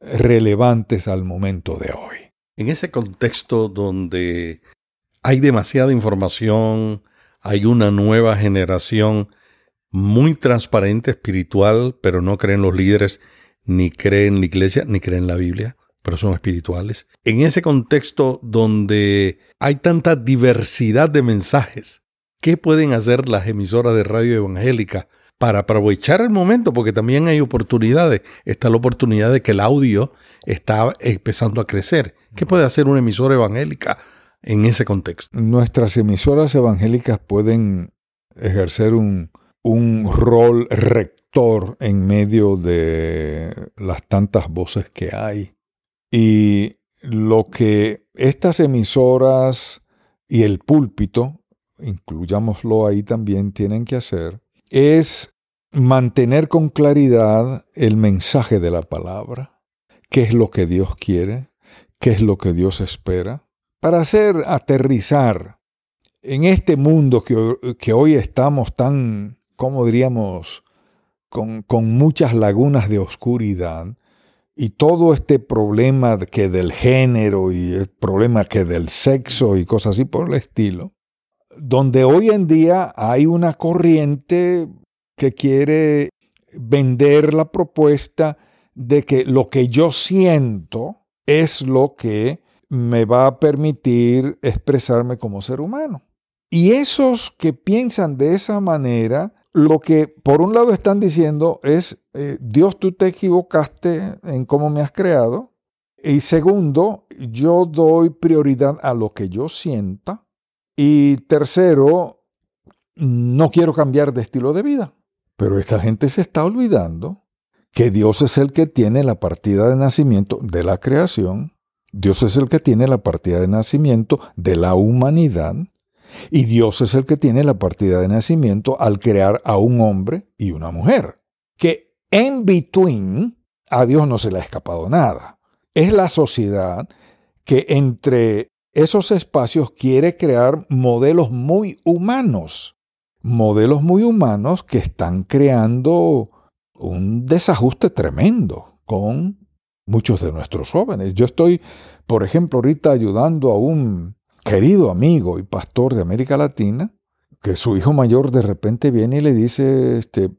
relevantes al momento de hoy. En ese contexto donde hay demasiada información, hay una nueva generación muy transparente espiritual, pero no creen los líderes, ni creen la iglesia, ni creen la Biblia, pero son espirituales. En ese contexto donde hay tanta diversidad de mensajes, ¿Qué pueden hacer las emisoras de radio evangélica para aprovechar el momento? Porque también hay oportunidades. Está la oportunidad de que el audio está empezando a crecer. ¿Qué puede hacer una emisora evangélica en ese contexto? Nuestras emisoras evangélicas pueden ejercer un, un rol rector en medio de las tantas voces que hay. Y lo que estas emisoras y el púlpito, incluyámoslo ahí también, tienen que hacer, es mantener con claridad el mensaje de la palabra, qué es lo que Dios quiere, qué es lo que Dios espera, para hacer aterrizar en este mundo que, hoy estamos tan, como diríamos, con, con muchas lagunas de oscuridad, y todo este problema que del género y el problema que del sexo y cosas así por el estilo, donde hoy en día hay una corriente que quiere vender la propuesta de que lo que yo siento es lo que me va a permitir expresarme como ser humano. Y esos que piensan de esa manera, lo que por un lado están diciendo es, eh, Dios, tú te equivocaste en cómo me has creado. Y segundo, yo doy prioridad a lo que yo sienta. Y tercero, no quiero cambiar de estilo de vida. Pero esta gente se está olvidando que Dios es el que tiene la partida de nacimiento de la creación. Dios es el que tiene la partida de nacimiento de la humanidad. Y Dios es el que tiene la partida de nacimiento al crear a un hombre y una mujer. Que en between a Dios no se le ha escapado nada. Es la sociedad que entre esos espacios quiere crear modelos muy humanos modelos muy humanos que están creando un desajuste tremendo con muchos de nuestros jóvenes. Yo estoy, por ejemplo, ahorita ayudando a un querido amigo y pastor de América Latina, que su hijo mayor de repente viene y le dice, este,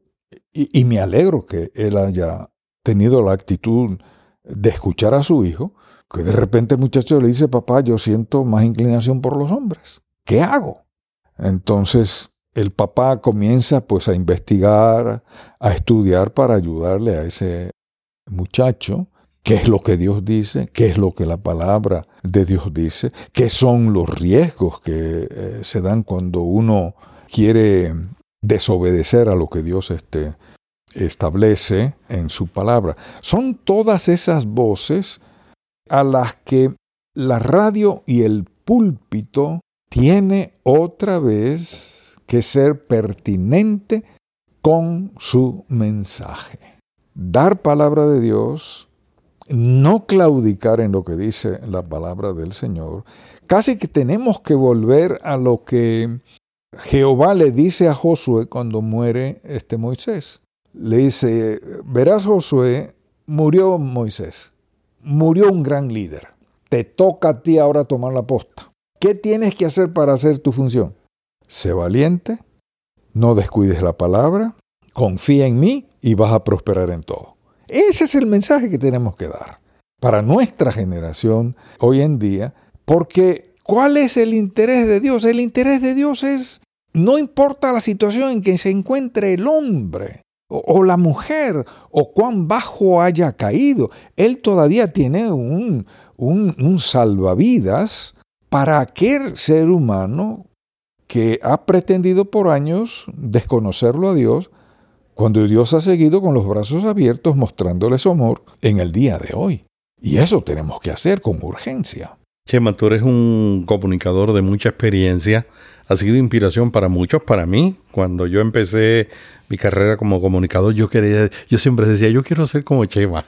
y, me alegro que él haya tenido la actitud de escuchar a su hijo, que de repente el muchacho le dice, papá, yo siento más inclinación por los hombres. ¿Qué hago? Entonces, el papá comienza pues a investigar, a estudiar para ayudarle a ese muchacho qué es lo que Dios dice, qué es lo que la palabra de Dios dice, qué son los riesgos que eh, se dan cuando uno quiere desobedecer a lo que Dios este, establece en su palabra. Son todas esas voces a las que la radio y el púlpito tiene otra vez que ser pertinente con su mensaje. Dar palabra de Dios, no claudicar en lo que dice la palabra del Señor. Casi que tenemos que volver a lo que Jehová le dice a Josué cuando muere este Moisés. Le dice, verás Josué, murió Moisés, murió un gran líder. Te toca a ti ahora tomar la posta. ¿Qué tienes que hacer para hacer tu función? sé valiente, no descuides la palabra, confía en mí y vas a prosperar en todo. Ese es el mensaje que tenemos que dar para nuestra generación hoy en día, porque ¿cuál es el interés de Dios? El interés de Dios es, no importa la situación en que se encuentre el hombre o, la mujer o cuán bajo haya caído, Él todavía tiene un, un, un salvavidas para aquel ser humano que ha pretendido por años desconocerlo a Dios, cuando Dios ha seguido con los brazos abiertos mostrándoles su amor en el día de hoy. Y eso tenemos que hacer con urgencia. Chema, tú eres un comunicador de mucha experiencia. Ha sido inspiración para muchos, para mí. Cuando yo empecé mi carrera como comunicador, yo quería, yo siempre decía, yo quiero ser como Chema.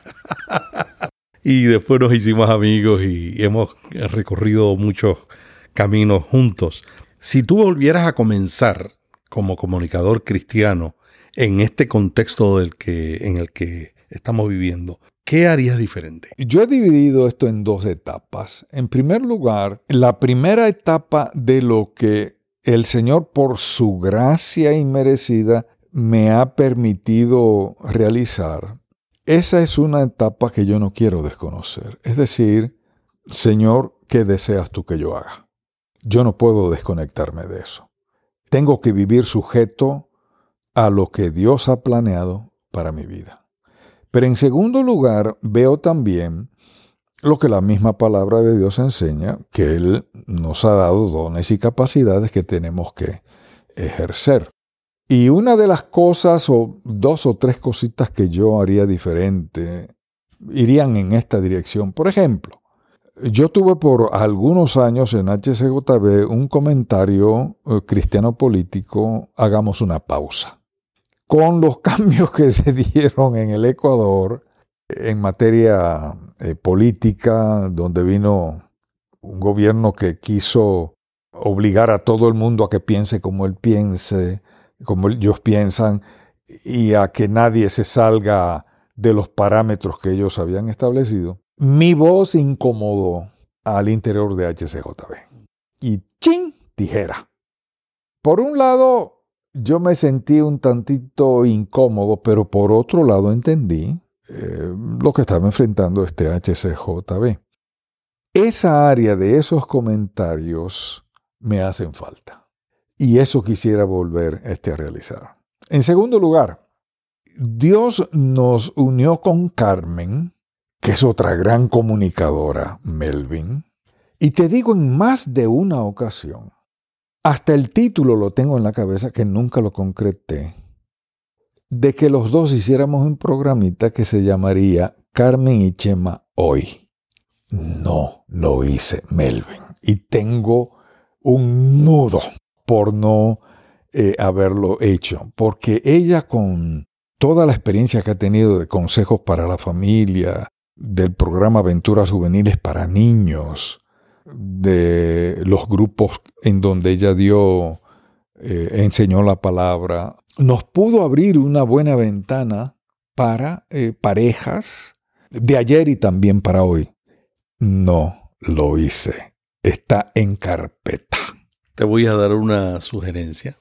y después nos hicimos amigos y hemos recorrido muchos caminos juntos. Si tú volvieras a comenzar como comunicador cristiano en este contexto del que, en el que estamos viviendo, ¿qué harías diferente? Yo he dividido esto en dos etapas. En primer lugar, la primera etapa de lo que el Señor por su gracia inmerecida me ha permitido realizar, esa es una etapa que yo no quiero desconocer. Es decir, Señor, ¿qué deseas tú que yo haga? Yo no puedo desconectarme de eso. Tengo que vivir sujeto a lo que Dios ha planeado para mi vida. Pero en segundo lugar, veo también lo que la misma palabra de Dios enseña, que Él nos ha dado dones y capacidades que tenemos que ejercer. Y una de las cosas, o dos o tres cositas que yo haría diferente, irían en esta dirección. Por ejemplo, Yo tuve por algunos años en HCJB un comentario eh, cristiano político, hagamos una pausa. Con los cambios que se dieron en el Ecuador en materia eh, política, donde vino un gobierno que quiso obligar a todo el mundo a que piense como él piense, como ellos piensan, y a que nadie se salga de los parámetros que ellos habían establecido, mi voz incomodó al interior de HCJB. Y ¡chin! Tijera. Por un lado, yo me sentí un tantito incómodo, pero por otro lado entendí eh, lo que estaba enfrentando este HCJB. Esa área de esos comentarios me hacen falta. Y eso quisiera volver este, a realizar. En segundo lugar, Dios nos unió con Carmen, que es otra gran comunicadora, Melvin, y te digo en más de una ocasión, hasta el título lo tengo en la cabeza que nunca lo concreté, de que los dos hiciéramos un programita que se llamaría Carmen y Chema hoy. No lo hice, Melvin, y tengo un nudo por no eh, haberlo hecho, porque ella con toda la experiencia que ha tenido de consejos para la familia, del programa Aventuras Juveniles para Niños, de los grupos en donde ella dio, eh, enseñó la palabra, nos pudo abrir una buena ventana para eh, parejas de ayer y también para hoy. No lo hice. Está en carpeta. Te voy a dar una sugerencia.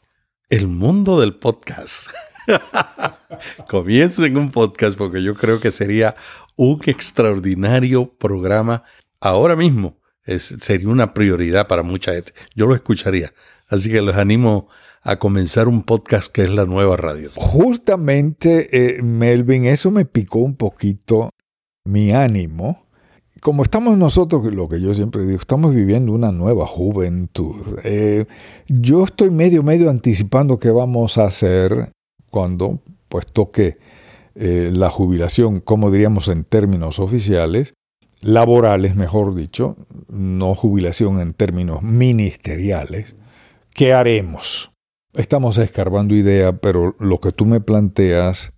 El mundo del podcast. Comiencen un podcast porque yo creo que sería un extraordinario programa ahora mismo. Es, sería una prioridad para mucha gente. Yo lo escucharía. Así que los animo a comenzar un podcast que es la nueva radio. Justamente, eh, Melvin, eso me picó un poquito mi ánimo. Como estamos nosotros, lo que yo siempre digo, estamos viviendo una nueva juventud. Eh, yo estoy medio, medio anticipando qué vamos a hacer cuando pues toque eh, la jubilación, como diríamos en términos oficiales, laborales, mejor dicho, no jubilación en términos ministeriales. ¿Qué haremos? Estamos escarbando idea, pero lo que tú me planteas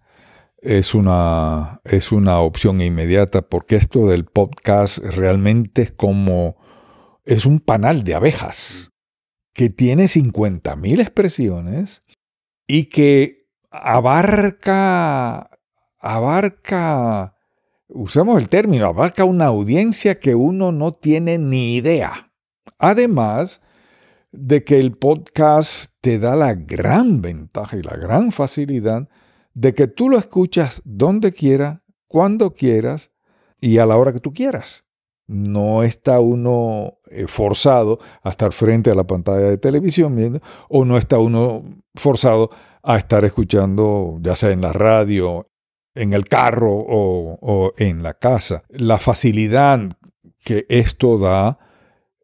es una, es una opción inmediata, porque esto del podcast realmente es como, es un panal de abejas que tiene 50.000 expresiones y que abarca, abarca, usamos el término, abarca una audiencia que uno no tiene ni idea. Además de que el podcast te da la gran ventaja y la gran facilidad de que tú lo escuchas donde quiera, cuando quieras y a la hora que tú quieras. No está uno eh, forzado a estar frente a la pantalla de televisión viendo, o no está uno forzado a estar escuchando, ya sea en la radio, en el carro o, en la casa. La facilidad que esto da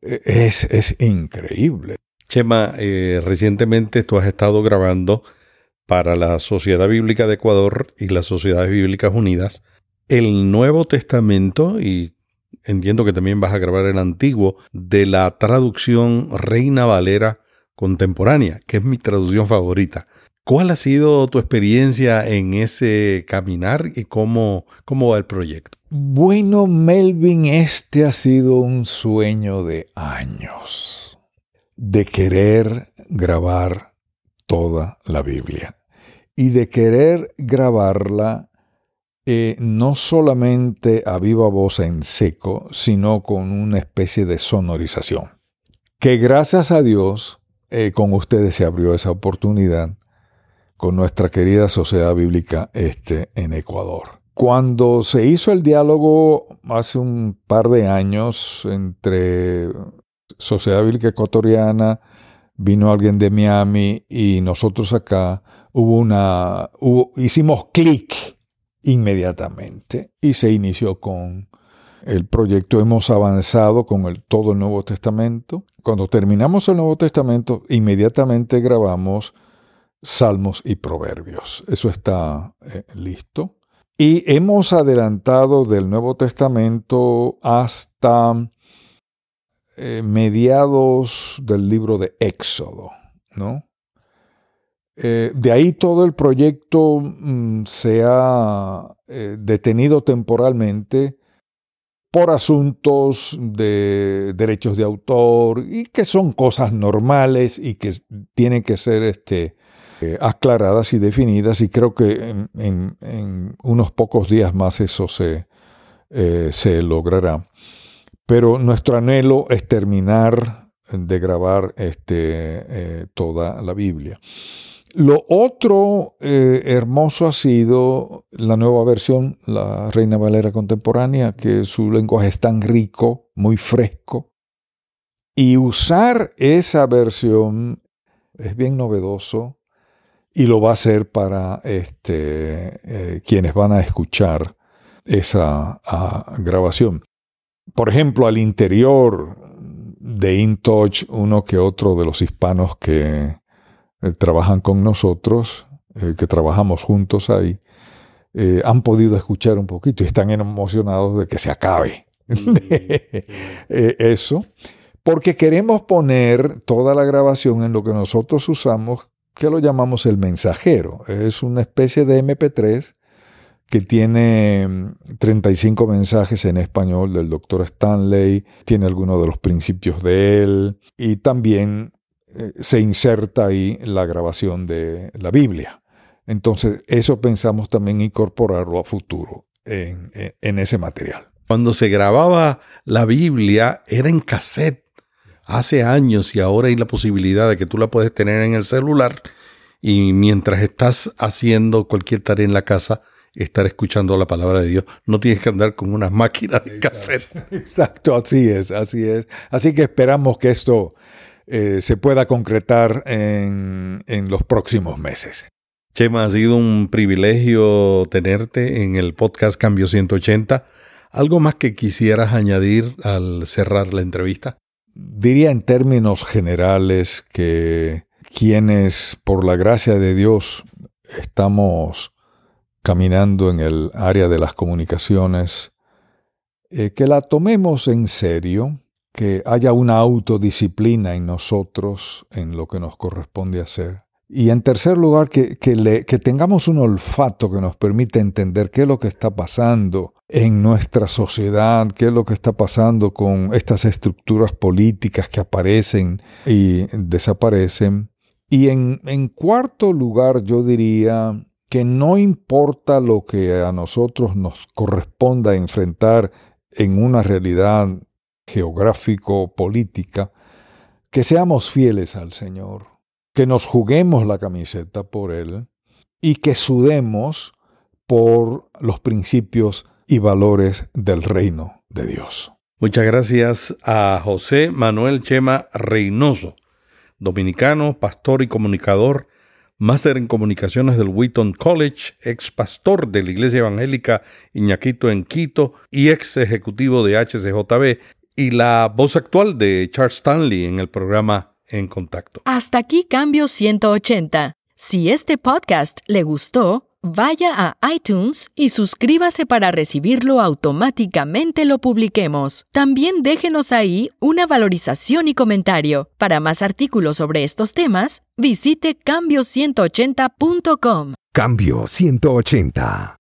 eh, es, es increíble. Chema, eh, recientemente tú has estado grabando para la Sociedad Bíblica de Ecuador y las Sociedades Bíblicas Unidas el Nuevo Testamento y entiendo que también vas a grabar el Antiguo de la traducción Reina Valera contemporánea, que es mi traducción favorita. ¿Cuál ha sido tu experiencia en ese caminar y cómo, cómo va el proyecto? Bueno, Melvin, este ha sido un sueño de años, de querer grabar toda la Biblia y de querer grabarla eh, no solamente a viva voz en seco, sino con una especie de sonorización. Que gracias a Dios, eh, con ustedes se abrió esa oportunidad con nuestra querida Sociedad Bíblica este, en Ecuador. Cuando se hizo el diálogo hace un par de años entre Sociedad Bíblica Ecuatoriana, vino alguien de Miami y nosotros acá, hubo una, hicimos clic inmediatamente y se inició con el proyecto. Hemos avanzado con el, todo el Nuevo Testamento. Cuando terminamos el Nuevo Testamento, inmediatamente grabamos Salmos y Proverbios. Eso está eh, listo. Y hemos adelantado del Nuevo Testamento hasta eh, mediados del libro de Éxodo, ¿no? Eh, de ahí todo el proyecto mm, se ha detenido temporalmente por asuntos de derechos de autor y que son cosas normales y que tienen que ser este, aclaradas y definidas y creo que en, unos pocos días más eso se, se logrará. Pero nuestro anhelo es terminar de grabar este, eh, toda la Biblia. Lo otro eh, hermoso ha sido la nueva versión, la Reina Valera contemporánea, que su lenguaje es tan rico, muy fresco. Y usar esa versión es bien novedoso y lo va a ser para este, eh, quienes van a escuchar esa ah, grabación. Por ejemplo, al interior de InTouch, uno que otro de los hispanos que eh, trabajan con nosotros, eh, que trabajamos juntos ahí, eh, han podido escuchar un poquito y están emocionados de que se acabe. Eso, porque queremos poner toda la grabación en lo que nosotros usamos, que lo llamamos el mensajero. Es una especie de MP3 que tiene 35 mm, mensajes en español del doctor Stanley, tiene algunos de los principios de él y también eh, se inserta ahí la grabación de la Biblia. Entonces, eso pensamos también incorporarlo a futuro en, en ese material. Cuando se grababa la Biblia era en cassette hace años y ahora hay la posibilidad de que tú la puedes tener en el celular y mientras estás haciendo cualquier tarea en la casa, estar escuchando la palabra de Dios. No tienes que andar con unas máquinas de cassette. Exacto, así es, así es. Así que esperamos que esto eh, se pueda concretar en, en los próximos meses. Chema, ha sido un privilegio tenerte en el podcast Cambio 180. ¿Algo más que quisieras añadir al cerrar la entrevista? Diría en términos generales que quienes, por la gracia de Dios, estamos caminando en el área de las comunicaciones, eh, que la tomemos en serio, que haya una autodisciplina en nosotros en lo que nos corresponde hacer. Y en tercer lugar, que, tengamos un olfato que nos permita entender qué es lo que está pasando en nuestra sociedad, qué es lo que está pasando con estas estructuras políticas que aparecen y desaparecen. Y en, en cuarto lugar, yo diría que no importa lo que a nosotros nos corresponda enfrentar en una realidad geográfico-política, que seamos fieles al Señor, que nos juguemos la camiseta por Él y que sudemos por los principios y valores del reino de Dios. Muchas gracias a José Manuel Chema Reynoso, dominicano, pastor y comunicador máster en comunicaciones del Wheaton College, ex pastor de la Iglesia Evangélica Iñaquito en Quito y ex ejecutivo de HCJB, y la voz actual de Charles Stanley en el programa En Contacto. Hasta aquí Cambio 180. Si este podcast le gustó, vaya a iTunes y suscríbase para recibirlo automáticamente lo publiquemos. También déjenos ahí una valorización y comentario. Para más artículos sobre estos temas, visite cambio180.com. Cambio 180.